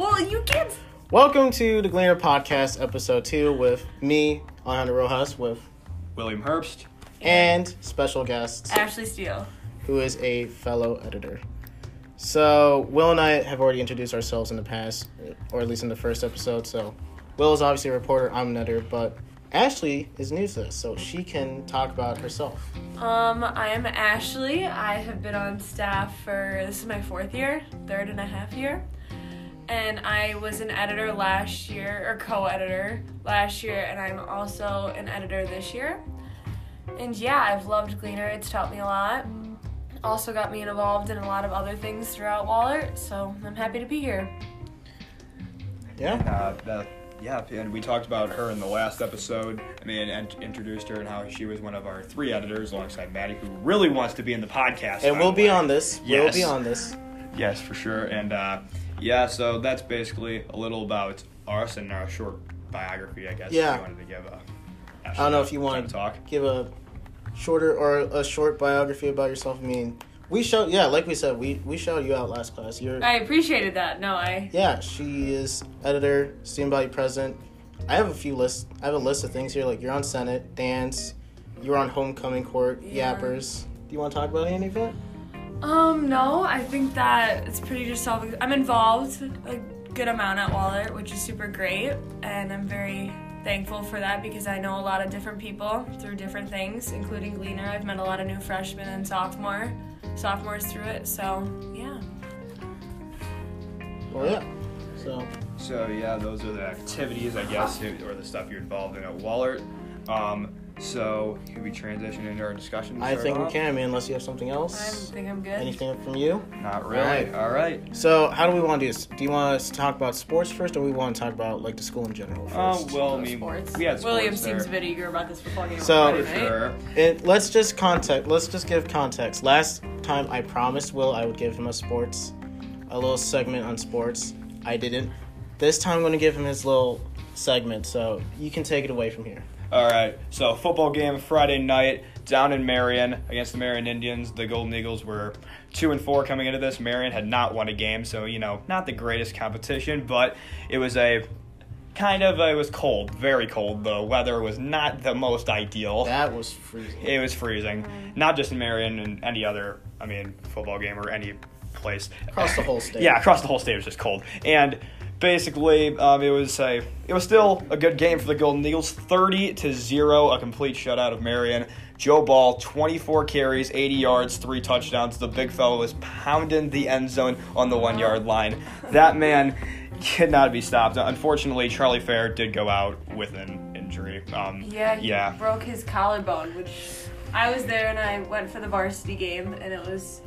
Well, you can't. Welcome to the Gleaner Podcast, episode two, with me, Alejandro Rojas, with William Herbst. and special guest Ashley Steele. who is a fellow editor. So Will and I have already introduced ourselves in the past, or at least in the first episode. So Will is obviously a reporter. I'm an editor, but Ashley is new to this, so she can talk about herself. Um, I am Ashley. I have been on staff for this is my fourth year, third and a half year. And I was an editor last year, or co editor last year, and I'm also an editor this year. And yeah, I've loved Gleaner, it's taught me a lot. Also got me involved in a lot of other things throughout Wahlert, so I'm happy to be here. Yeah. Uh, that, yeah, and we talked about her in the last episode. I mean, and introduced her and how she was one of our three editors alongside Maddie, who really wants to be in the podcast. And we'll be way. on this. We'll be on this. Yes, for sure. And uh, yeah, so that's basically a little about us and our short biography, I guess. Yeah. You wanted to give a. I don't know if you want want to talk. give a shorter or a short biography about yourself. I mean, we showed, yeah, like we said, we we showed you out last class. You're, I appreciated that. No, I. yeah, she is editor, student body president. I have a few lists. I have a list of things here. Like you're on Senate, dance, you're on homecoming court, Yeah. yappers. Do you want to talk about any of it? Um, no, I think that it's pretty just self. I'm involved a good amount at Wahlert, which is super great, and I'm very thankful for that because I know a lot of different people through different things, including Gleaner. I've met a lot of new freshmen and sophomore, sophomores through it. So yeah. Well, yeah. So So yeah, those are the activities, I guess, or the stuff you're involved in at Wahlert. Um, so can we transition into our discussion? I start think we can. I mean, unless you have something else. I else. think I'm good. Anything from you? Not really. Alright. All right. So how do we want to do this? Do you want us to talk about sports first, or we want to talk about like the school in general Oh first? well, I mean, sports. we had sports William there. seems a bit eager about this football game. So- already, For right? sure. It, let's just context. Let's just give context. Last time I promised Will I would give him a sports, a little segment on sports. I didn't. This time I'm going to give him his little segment. So you can take it away from here. All right. So football game Friday night down in Marion against the Marion Indians. The Golden Eagles were two and four coming into this. Marion had not won a game, so you know not the greatest competition, but it was a kind of it was cold, very cold. The weather was not the most ideal. That was freezing. It was freezing, not just in Marion and any other, I mean, football game or any place Across the whole state. Yeah, across the whole state it was just cold, and basically um, it was a it was still a good game for the Golden Eagles, thirty to zero, a complete shutout of Marion. Joe Ball, 24 carries, 80 yards, three touchdowns. The big fellow was pounding the end zone on the one yard line. That man cannot be stopped. Unfortunately, Charlie Fair did go out with an injury. Um, Yeah, he yeah. broke his collarbone, which I was there and I went for the varsity game, and it was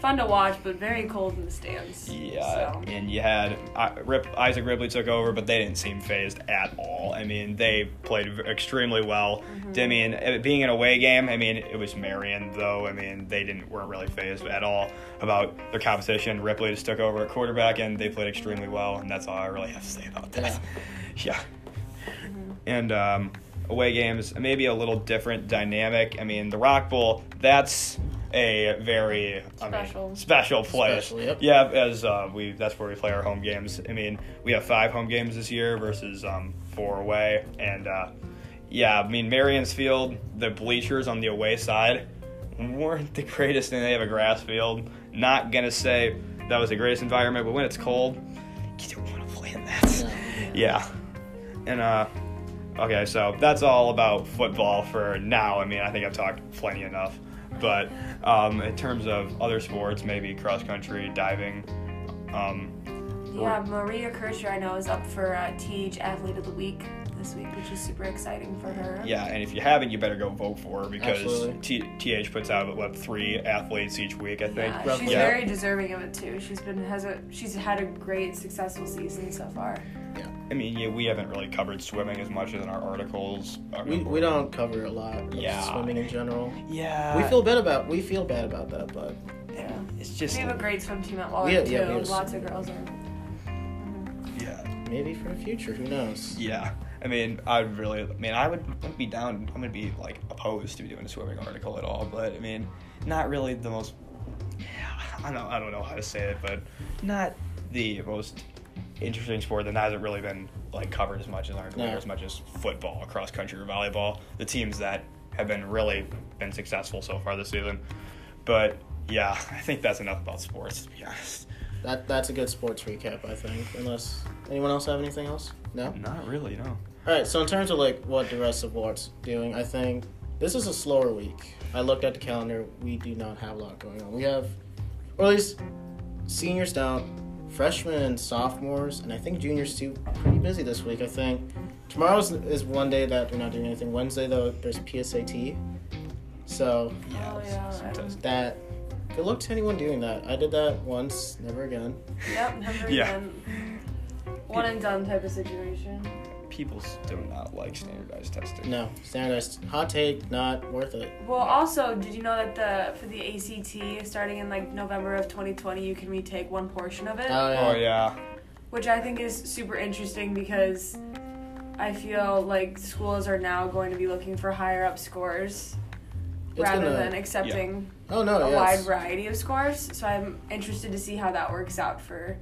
fun to watch, but very cold in the stands. Yeah, So. and you had uh, Rip, Isaac Ripley took over, but they didn't seem phased at all. I mean, they played extremely well. I mean, it being an away game, I mean, it was Marion though. I mean, they didn't weren't really phased at all about their competition. Ripley just took over at quarterback, and they played extremely well, and that's all I really have to say about that. Yeah, and um, away games maybe a little different dynamic. I mean, the Rock Bowl that's a very I mean, Special. special place. Special, yep. Yeah, as uh, we that's where we play our home games. I mean, we have five home games this year versus um, four away, and uh, yeah, I mean Marion's Field, the bleachers on the away side weren't the greatest, and they have a grass field. Not gonna say that was the greatest environment, but when it's cold, you don't want to play in that. Yeah, and uh, okay, so that's all about football for now. I mean, I think I've talked plenty enough. But um, in terms of other sports, maybe cross country, diving, um, Yeah, Maria Kircher, I know, is up for uh, TH Athlete of the Week this week, which is super exciting for her. yeah. And if you haven't, you better go vote for her because T- TH puts out what three athletes each week, I think. Yeah, she's Yeah. very deserving of it too. She's been has a she's had a great successful season so far. I mean, yeah, we haven't really covered swimming as much as in our articles. Uh, we, we don't cover a lot of Yeah. swimming in general. Yeah. We feel bad about we feel bad about that, but Yeah. it's just We have a great swim team at Wahlert We have- too. yeah, we have- Lots of girls are. yeah. maybe for the future, who knows? Yeah. I mean, I'd really, I mean, I would I'd be down. I'm gonna be like opposed to doing a swimming article at all, but I mean, not really the most. I don't, I don't know how to say it, but not the most interesting sport that hasn't really been like covered as much as aren't No. as much as football, cross country, or volleyball. The teams that have been really been successful so far this season. But yeah, I think that's enough about sports. To be honest, That that's a good sports recap, I think. Unless anyone else have anything else? No. not really. No. All right. So in terms of like what the rest of what's doing, I think this is a slower week. I looked at the calendar. We do not have a lot going on. We have, or at least, seniors down, freshmen and sophomores, and I think juniors too. Pretty busy this week. I think tomorrow is, is one day that they're not doing anything. Wednesday though, there's PSAT. So Oh, yeah. that. Good luck to anyone doing that. I did that once, never again. Yep, never Yeah. again. One and done type of situation. People do not like standardized testing. No, standardized. Hot take, not worth it. Well, also, did you know that the for the ACT starting in like November of 2020, you can retake one portion of it, Oh yeah. Oh yeah. which I think is super interesting because I feel like schools are now going to be looking for higher up scores It's rather gonna- than accepting Oh no, a yes. wide variety of scores. So I'm interested to see how that works out for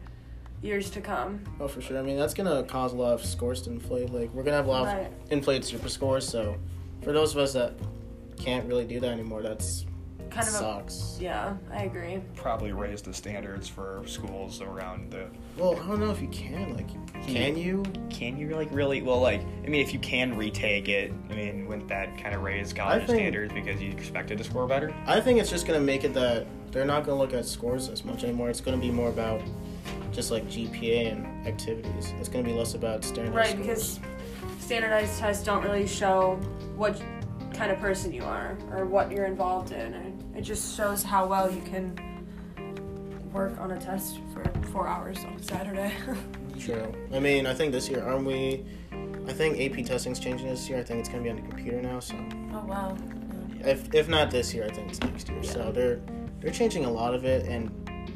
years to come. Oh, for sure. I mean, that's gonna cause a lot of scores to inflate. Like, we're gonna have a lot Right. of inflated super scores. So, for those of us that can't really do that anymore, that's Kind of a sucks. yeah, I agree. Probably raise the standards for schools around the Well, I don't know if you can. Like, can you? Can you like really well like I mean if you can retake it, I mean wouldn't that kind of raise college think- standards because you expected to score better? I think it's just gonna make it that they're not gonna look at scores as much anymore. It's gonna be more about just like GPA and activities. It's gonna be less about standardized Right, scores. because standardized tests don't really show what kind of person you are or what you're involved in. And it just shows how well you can work on a test for four hours on Saturday. True. I mean, I think this year, aren't we? I think AP testing's changing this year. I think it's gonna be on the computer now. So, oh wow. if if not this year, I think it's next year. Yeah. So they're they're changing a lot of it, and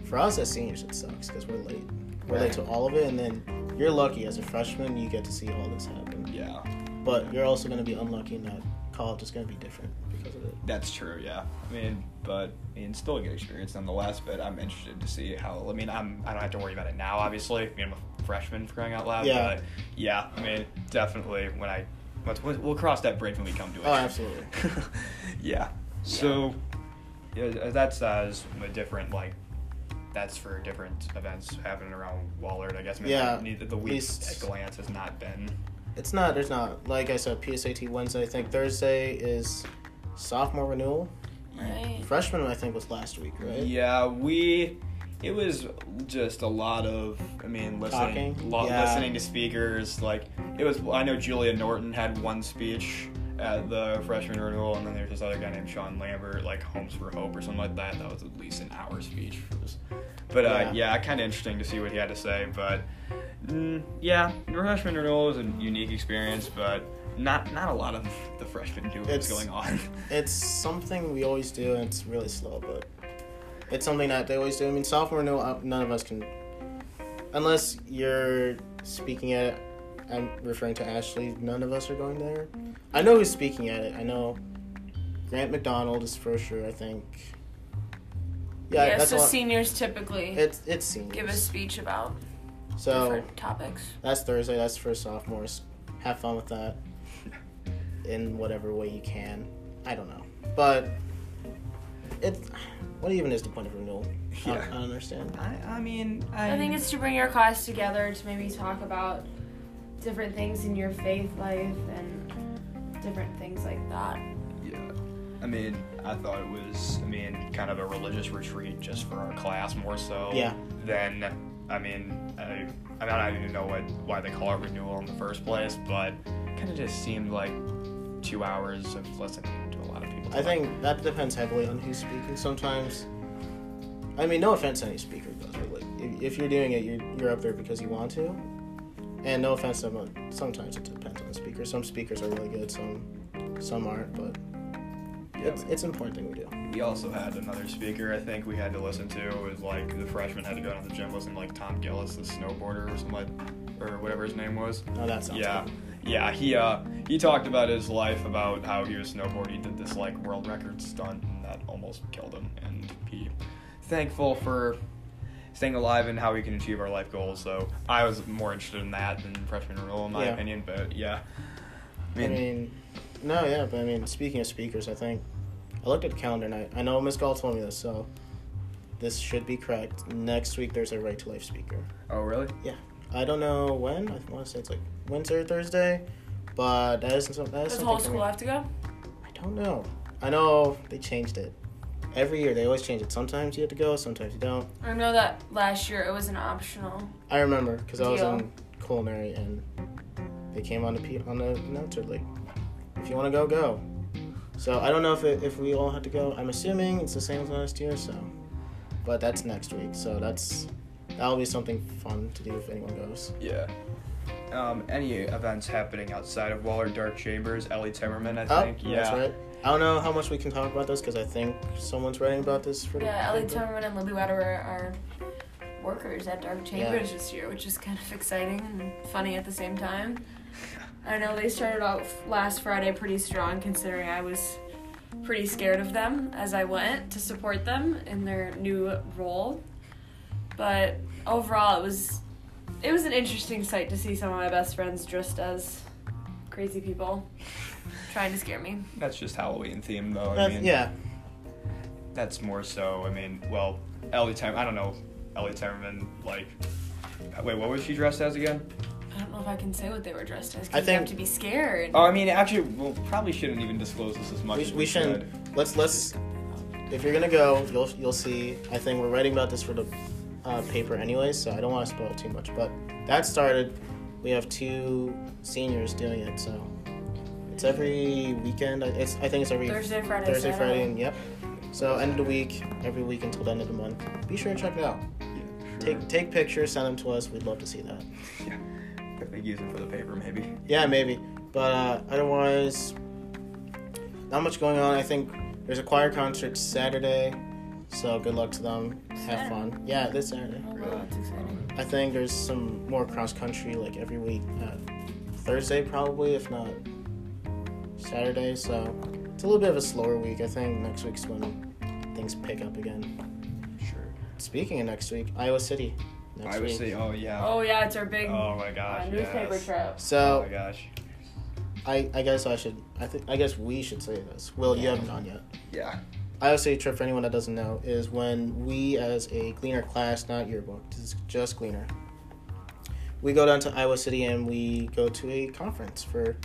for us as seniors, it sucks because we're late. We're late to all of it, and then you're lucky as a freshman, you get to see all this happen. Yeah. But you're also gonna be unlucky in that college is gonna be different because of it. That's true, yeah. I mean, but I mean, still a good experience nonetheless. But I'm interested to see how. I mean, I'm I don't have to worry about it now. Obviously, I mean, I'm a freshman for crying out loud. Yeah. But yeah, I mean, definitely when I we'll we'll cross that bridge when we come to it. Oh, absolutely. yeah. So yeah, that's as a different like. That's for different events happening around Wahlert. I guess maybe Yeah, neither the week least- at glance has not been. It's not. There's not. Like I said, PSAT Wednesday. I think Thursday is sophomore renewal. Right. Freshman, I think, was last week, right? Yeah, we. It was just a lot of. I mean, listening, Talking? lo- Yeah. listening to speakers. Like it was. I know Julia Norton had one speech at the freshman renewal, and then there's this other guy named Sean Lambert, like Homes for Hope or something like that. That was at least an hour speech. It was, but uh, Yeah. yeah, kind of interesting to see what he had to say. But mm, yeah, freshman renewal was a unique experience, but not not a lot of the freshmen do what was It's- going on. It's something we always do, and it's really slow, but it's something that they always do. I mean, sophomore renewal, uh, none of us can, unless you're speaking at it. I'm referring to Ashley. None of us are going there. I know who's speaking at it. I know Grant McDonald is for sure. I think. Yeah, Yeah, that's so a lot. seniors typically It's it's seniors. give a speech about so different topics. that's Thursday. That's for sophomores. Have fun with that in whatever way you can. I don't know, but it. What even is the point of renewal? I, Yeah. I don't understand. I, I mean, I think it's to bring your class together to maybe talk about different things in your faith life and different things like that. I mean, I thought it was, I mean, kind of a religious retreat just for our class more so Yeah. than, I mean, I, I mean, I don't even know what why they call it renewal in the first place, but it kind of just seemed like two hours of listening to a lot of people. I think that depends heavily on who's speaking. Sometimes, I mean, no offense to any speaker, but like, if, if you're doing it, you're, you're up there because you want to. And no offense to them, sometimes it depends on the speaker. Some speakers are really good, some some aren't, but It's, it's an important thing we do. we also had another speaker I think we had to listen to. It was like the freshman had to go down to the gym, listen to like Tom Gillis, the snowboarder or something like, or whatever his name was. Oh, that sounds yeah good. yeah he uh he talked about his life about how he was snowboarding he did this like world record stunt and that almost killed him and he thankful for staying alive and how we can achieve our life goals. So I was more interested in that than freshman rule, in my Yeah. opinion. But yeah, I mean, no, yeah, but I mean, speaking of speakers, I think I looked at the calendar and I, I know Miss Gall told me this, so this should be correct. Next week there's a right to life speaker. oh really? Yeah. I don't know when. I want to say it's like Wednesday or Thursday, but that isn't something. That is Does the whole school have to go? I don't know. I know they changed it. Every year they always change it. Sometimes you have to go, sometimes you don't. I know that last year it was an optional. I remember because I was in culinary and they came on the P- on the announcer like, if you want to go, go. So I don't know if it, if we all have to go. I'm assuming it's the same as last year. So, but that's next week. So that's that'll be something fun to do if anyone goes. Yeah. Um, any events happening outside of Wahlert Dark Chambers? Ellie Timmerman, I think. Oh, think. yeah. that's right. I don't know how much we can talk about this because I think someone's writing about this for the Yeah, Ellie paper. Timmerman and Libby Wetterer are workers at Dark Chambers this year, which is kind of exciting and funny at the same time. I know they started off last Friday pretty strong, considering I was pretty scared of them as I went to support them in their new role. But overall, it was it was an interesting sight to see some of my best friends dressed as crazy people trying to scare me. That's just Halloween themed, though. I mean, yeah, that's more so. I mean, well, Ellie Tim. I don't know, Ellie Timmerman. Like, wait, what was she dressed as again? I if I can say what they were dressed as I because you have think- to be scared. Oh, I mean, actually, well, probably shouldn't even disclose this as much we, as we shouldn't. Let's let's. If you're gonna go, you'll you'll see. I think we're writing about this for the uh, paper anyway, so I don't want to spoil too much. But that started. We have two seniors doing it, so it's every weekend. It's I think it's every Thursday, Friday, Thursday, Saturday. Friday, and yep. So end of the week, every week until the end of the month. Be sure to check it out. Yeah. Take take pictures, send them to us. We'd love to see that. If they use it for the paper, maybe. Yeah, maybe. But uh, otherwise, not much going on. I think there's a choir concert Saturday, so good luck to them. Have fun. Yeah, this Saturday. Oh, wow, that's exciting. I think there's some more cross country like every week. Uh, Thursday probably, if not Saturday. So it's a little bit of a slower week. I think next week's when things pick up again. Sure. Speaking of next week, Iowa City. Next I would week. say, oh yeah. Oh yeah, it's our big Oh my uh, gosh. newspaper yes. trip. Oh So my gosh. I, I guess I should I think I guess we should say this. Will you haven't gone yet? Yeah. Iowa City trip, for anyone that doesn't know, is when we, as a Gleaner class, not yearbook, this is just Gleaner, we go down to Iowa City and we go to a conference for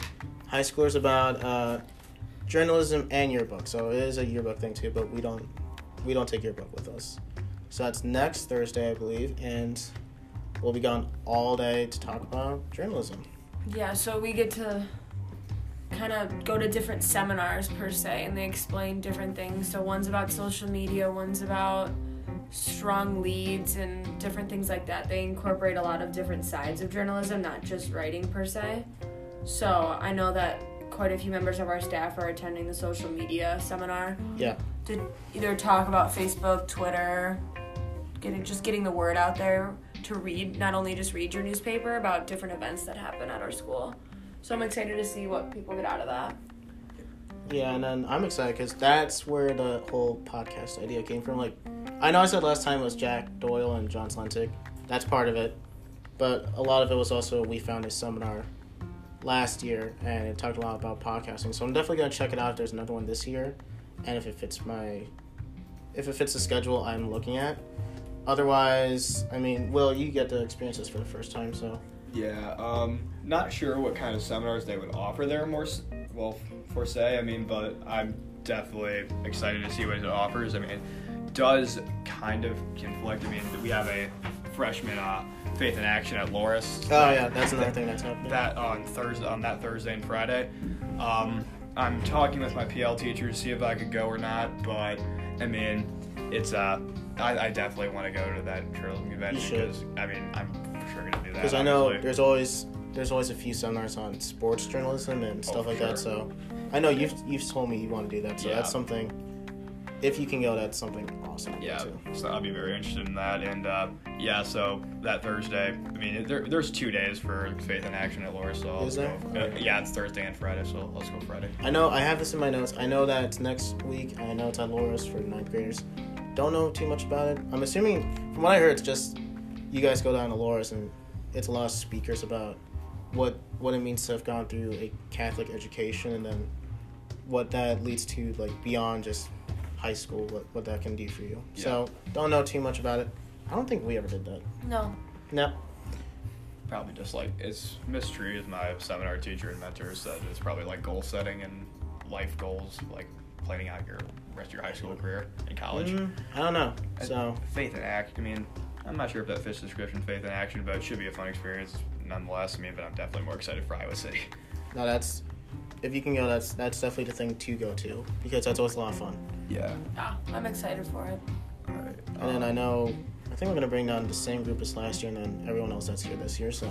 high schoolers about uh, journalism and yearbook. So it is a yearbook thing too, but we don't we don't take yearbook with us. So that's next Thursday, I believe, and we'll be gone all day to talk about journalism. Yeah, so we get to kind of go to different seminars per se, and they explain different things. So one's about social media, one's about strong leads and different things like that. They incorporate a lot of different sides of journalism, not just writing per se. So I know that quite a few members of our staff are attending the social media seminar. Yeah. To either talk about Facebook, Twitter, getting just getting the word out there to read, not only just read your newspaper about different events that happen at our school. So I'm excited to see what people get out of that. Yeah, and then I'm excited because that's where the whole podcast idea came from. Like, I know I said last time it was Jack Doyle and John Slentic. That's part of it. But a lot of it was also we found a seminar last year and it talked a lot about podcasting. So I'm definitely going to check it out if there's another one this year. And if it fits my. If it fits the schedule I'm looking at. Otherwise, I mean, Will, you get to experience this for the first time, so. Yeah, um, not sure what kind of seminars they would offer there more, well, for say, I mean, but I'm definitely excited to see what it offers. I mean, it does kind of conflict. I mean, we have a freshman uh, Faith in Action at Loras. Oh, yeah, that's another thing that's happening. That on Thursday, on that Thursday and Friday. Um, I'm talking with my PL teacher to see if I could go or not, but I mean, it's uh, I, I definitely want to go to that journalism convention because I mean, I'm for sure gonna do that. because I know obviously. there's always there's always a few seminars on sports journalism and stuff Oh, like that. So I know you've you've told me you want to do that. So Yeah. that's something. If you can go, that's something awesome. Yeah, Too. so I'll be very interested in that. And uh, yeah, so that Thursday, I mean, there, there's two days for Faith in Action at Loras, so Is go. there? Uh, yeah, it's Thursday and Friday, so let's go Friday. I know I have this in my notes. I know that it's next week. I know it's at Loras for ninth graders. Don't know too much about it. I'm assuming, from what I heard, it's just you guys go down to Loras and it's a lot of speakers about what what it means to have gone through a Catholic education and then what that leads to like beyond just high school, what what that can do for you. So don't know too much about it. I don't think we ever did that. No. No. Probably just like it's Miss Tree is my seminar teacher and mentor said it's probably like goal setting and life goals, like planning out your rest of your high school career and college. Mm, I don't know. So faith and act. I mean, I'm not sure if that fits the description, faith and action, but it should be a fun experience nonetheless. I mean, but I'm definitely more excited for Iowa City. no, that's if you can go, that's that's definitely the thing to go to because that's always a lot of fun. Yeah. Yeah, I'm excited for it. All right. And then I know, I think we're gonna bring down the same group as last year, and then everyone else that's here this year. So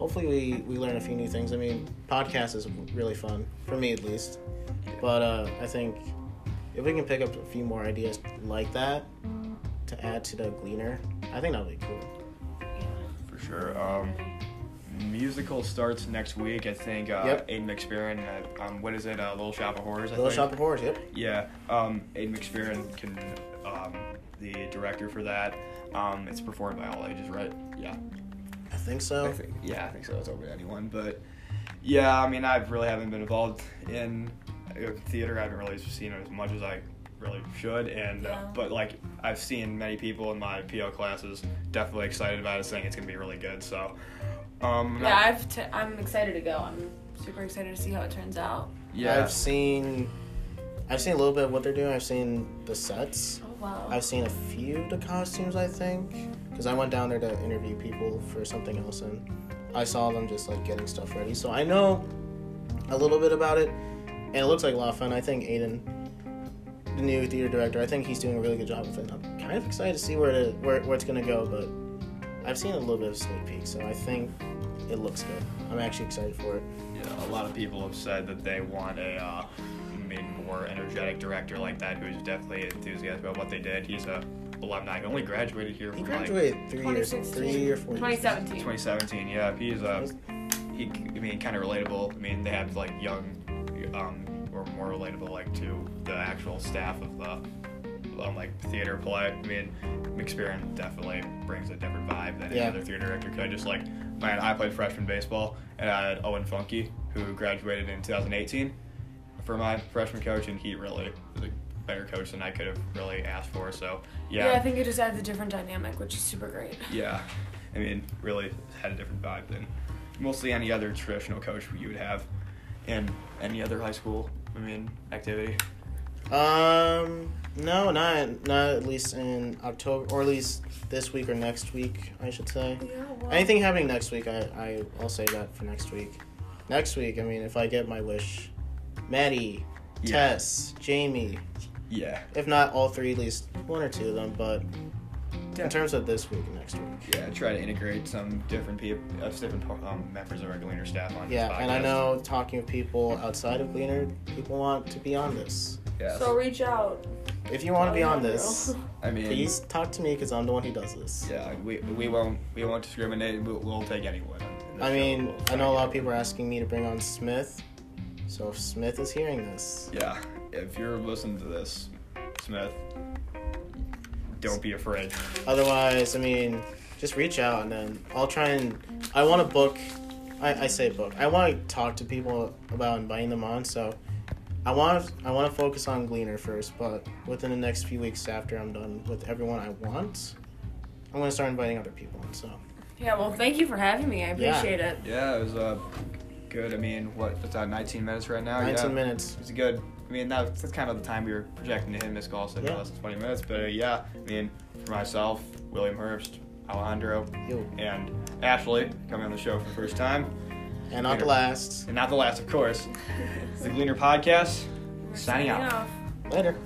hopefully we we learn a few new things. I mean, podcast is really fun for me at least. But uh, I think if we can pick up a few more ideas like that to add to the Gleaner, I think that would be cool. For sure. Um, musical starts next week. I think uh, Yep. Aiden McSperrin. Uh, um, what is it? Uh, Little Shop of Horrors. I Little think. Shop of Horrors, yep. Yeah, um, Aiden McSperrin can, um, the director for that. Um, it's performed by all ages, right? Yeah. I think so. I think, yeah, I think so. It's open to anyone, but yeah, I mean, I've really haven't been involved in uh, theater. I haven't really seen it as much as I really should, and uh, but like I've seen many people in my PO classes definitely excited about it, saying it's gonna be really good. So, um, I'm Yeah, not- I've t- I'm excited to go. I'm super excited to see how it turns out. yeah, I've seen, I've seen a little bit of what they're doing. I've seen the sets. Oh wow. I've seen a few of the costumes, I think, because I went down there to interview people for something else, and I saw them just like getting stuff ready. So I know a little bit about it, and it looks like a lot of fun. I think Aiden, the new theater director, I think he's doing a really good job with it. I'm kind of excited to see where it where, where it's gonna go, but I've seen a little bit of sneak peek, so I think it looks good. I'm actually excited for it. Yeah, a lot of people have said that they want a uh, maybe more energetic director like that who's definitely enthusiastic about what they did. He's a alumni. He only graduated here He from like graduated three years, three or four years. 2017. 2017. Yeah, he's uh, he. I mean, kind of relatable. I mean, they have like young, um, or more relatable like to the actual staff of the. Um, like theater play. I mean, McSperrin definitely brings a different vibe than Yeah. any other theater director could. Just like, man, I played freshman baseball, and I had Owen Funky, who graduated in 2018, for my freshman coach, and he really was a better coach than I could have really asked for. So, Yeah. Yeah, I think it just adds a different dynamic, which is super great. yeah, I mean, really had a different vibe than mostly any other traditional coach you would have in any other high school. I mean, activity. Um, no, not not at least in October, or at least this week or next week, I should say. Yeah. Well, Anything happening next week, I, I I'll say that for next week. Next week, I mean, if I get my wish, Maddie, Yeah. Tess, Jamie, Yeah, if not all three, at least one or two of them. But Yeah. in terms of this week and next week, yeah. Try to integrate some different people, uh, different um, members of our Gleaner staff on. this yeah, and I know talking with people outside of Gleaner, people want to be on this. Yeah. So reach out. If you want to be on this, I mean, please talk to me because I'm the one who does this. Yeah, we, we won't we won't discriminate. We'll, we'll take anyone. I mean, We'll I know a lot of people are asking me to bring on Smith. So if Smith is hearing this, Yeah, if you're listening to this, Smith, don't be afraid. otherwise, I mean, just reach out and then I'll try and. I want to book. I, I say book. I want to talk to people about inviting them on. So I want to. I want to focus on Gleaner first, but within the next few weeks after I'm done with everyone I want, I'm gonna start inviting other people. on. So Yeah. Well, thank you for having me. I Yeah. appreciate it. Yeah, it was uh, good. I mean, what? It's at 19 minutes right now. 19 Oh, yeah. minutes. It's good. I mean, that, that's kind of the time we were projecting to him. Miss call said Yeah. no less than 20 minutes, but uh, yeah. I mean, for myself, William Herbst, Alejandro, You and Ashley coming on the show for the first time, and not the last. and not the last, of course. The Gleaner Podcast. We're Signing off. off. Later.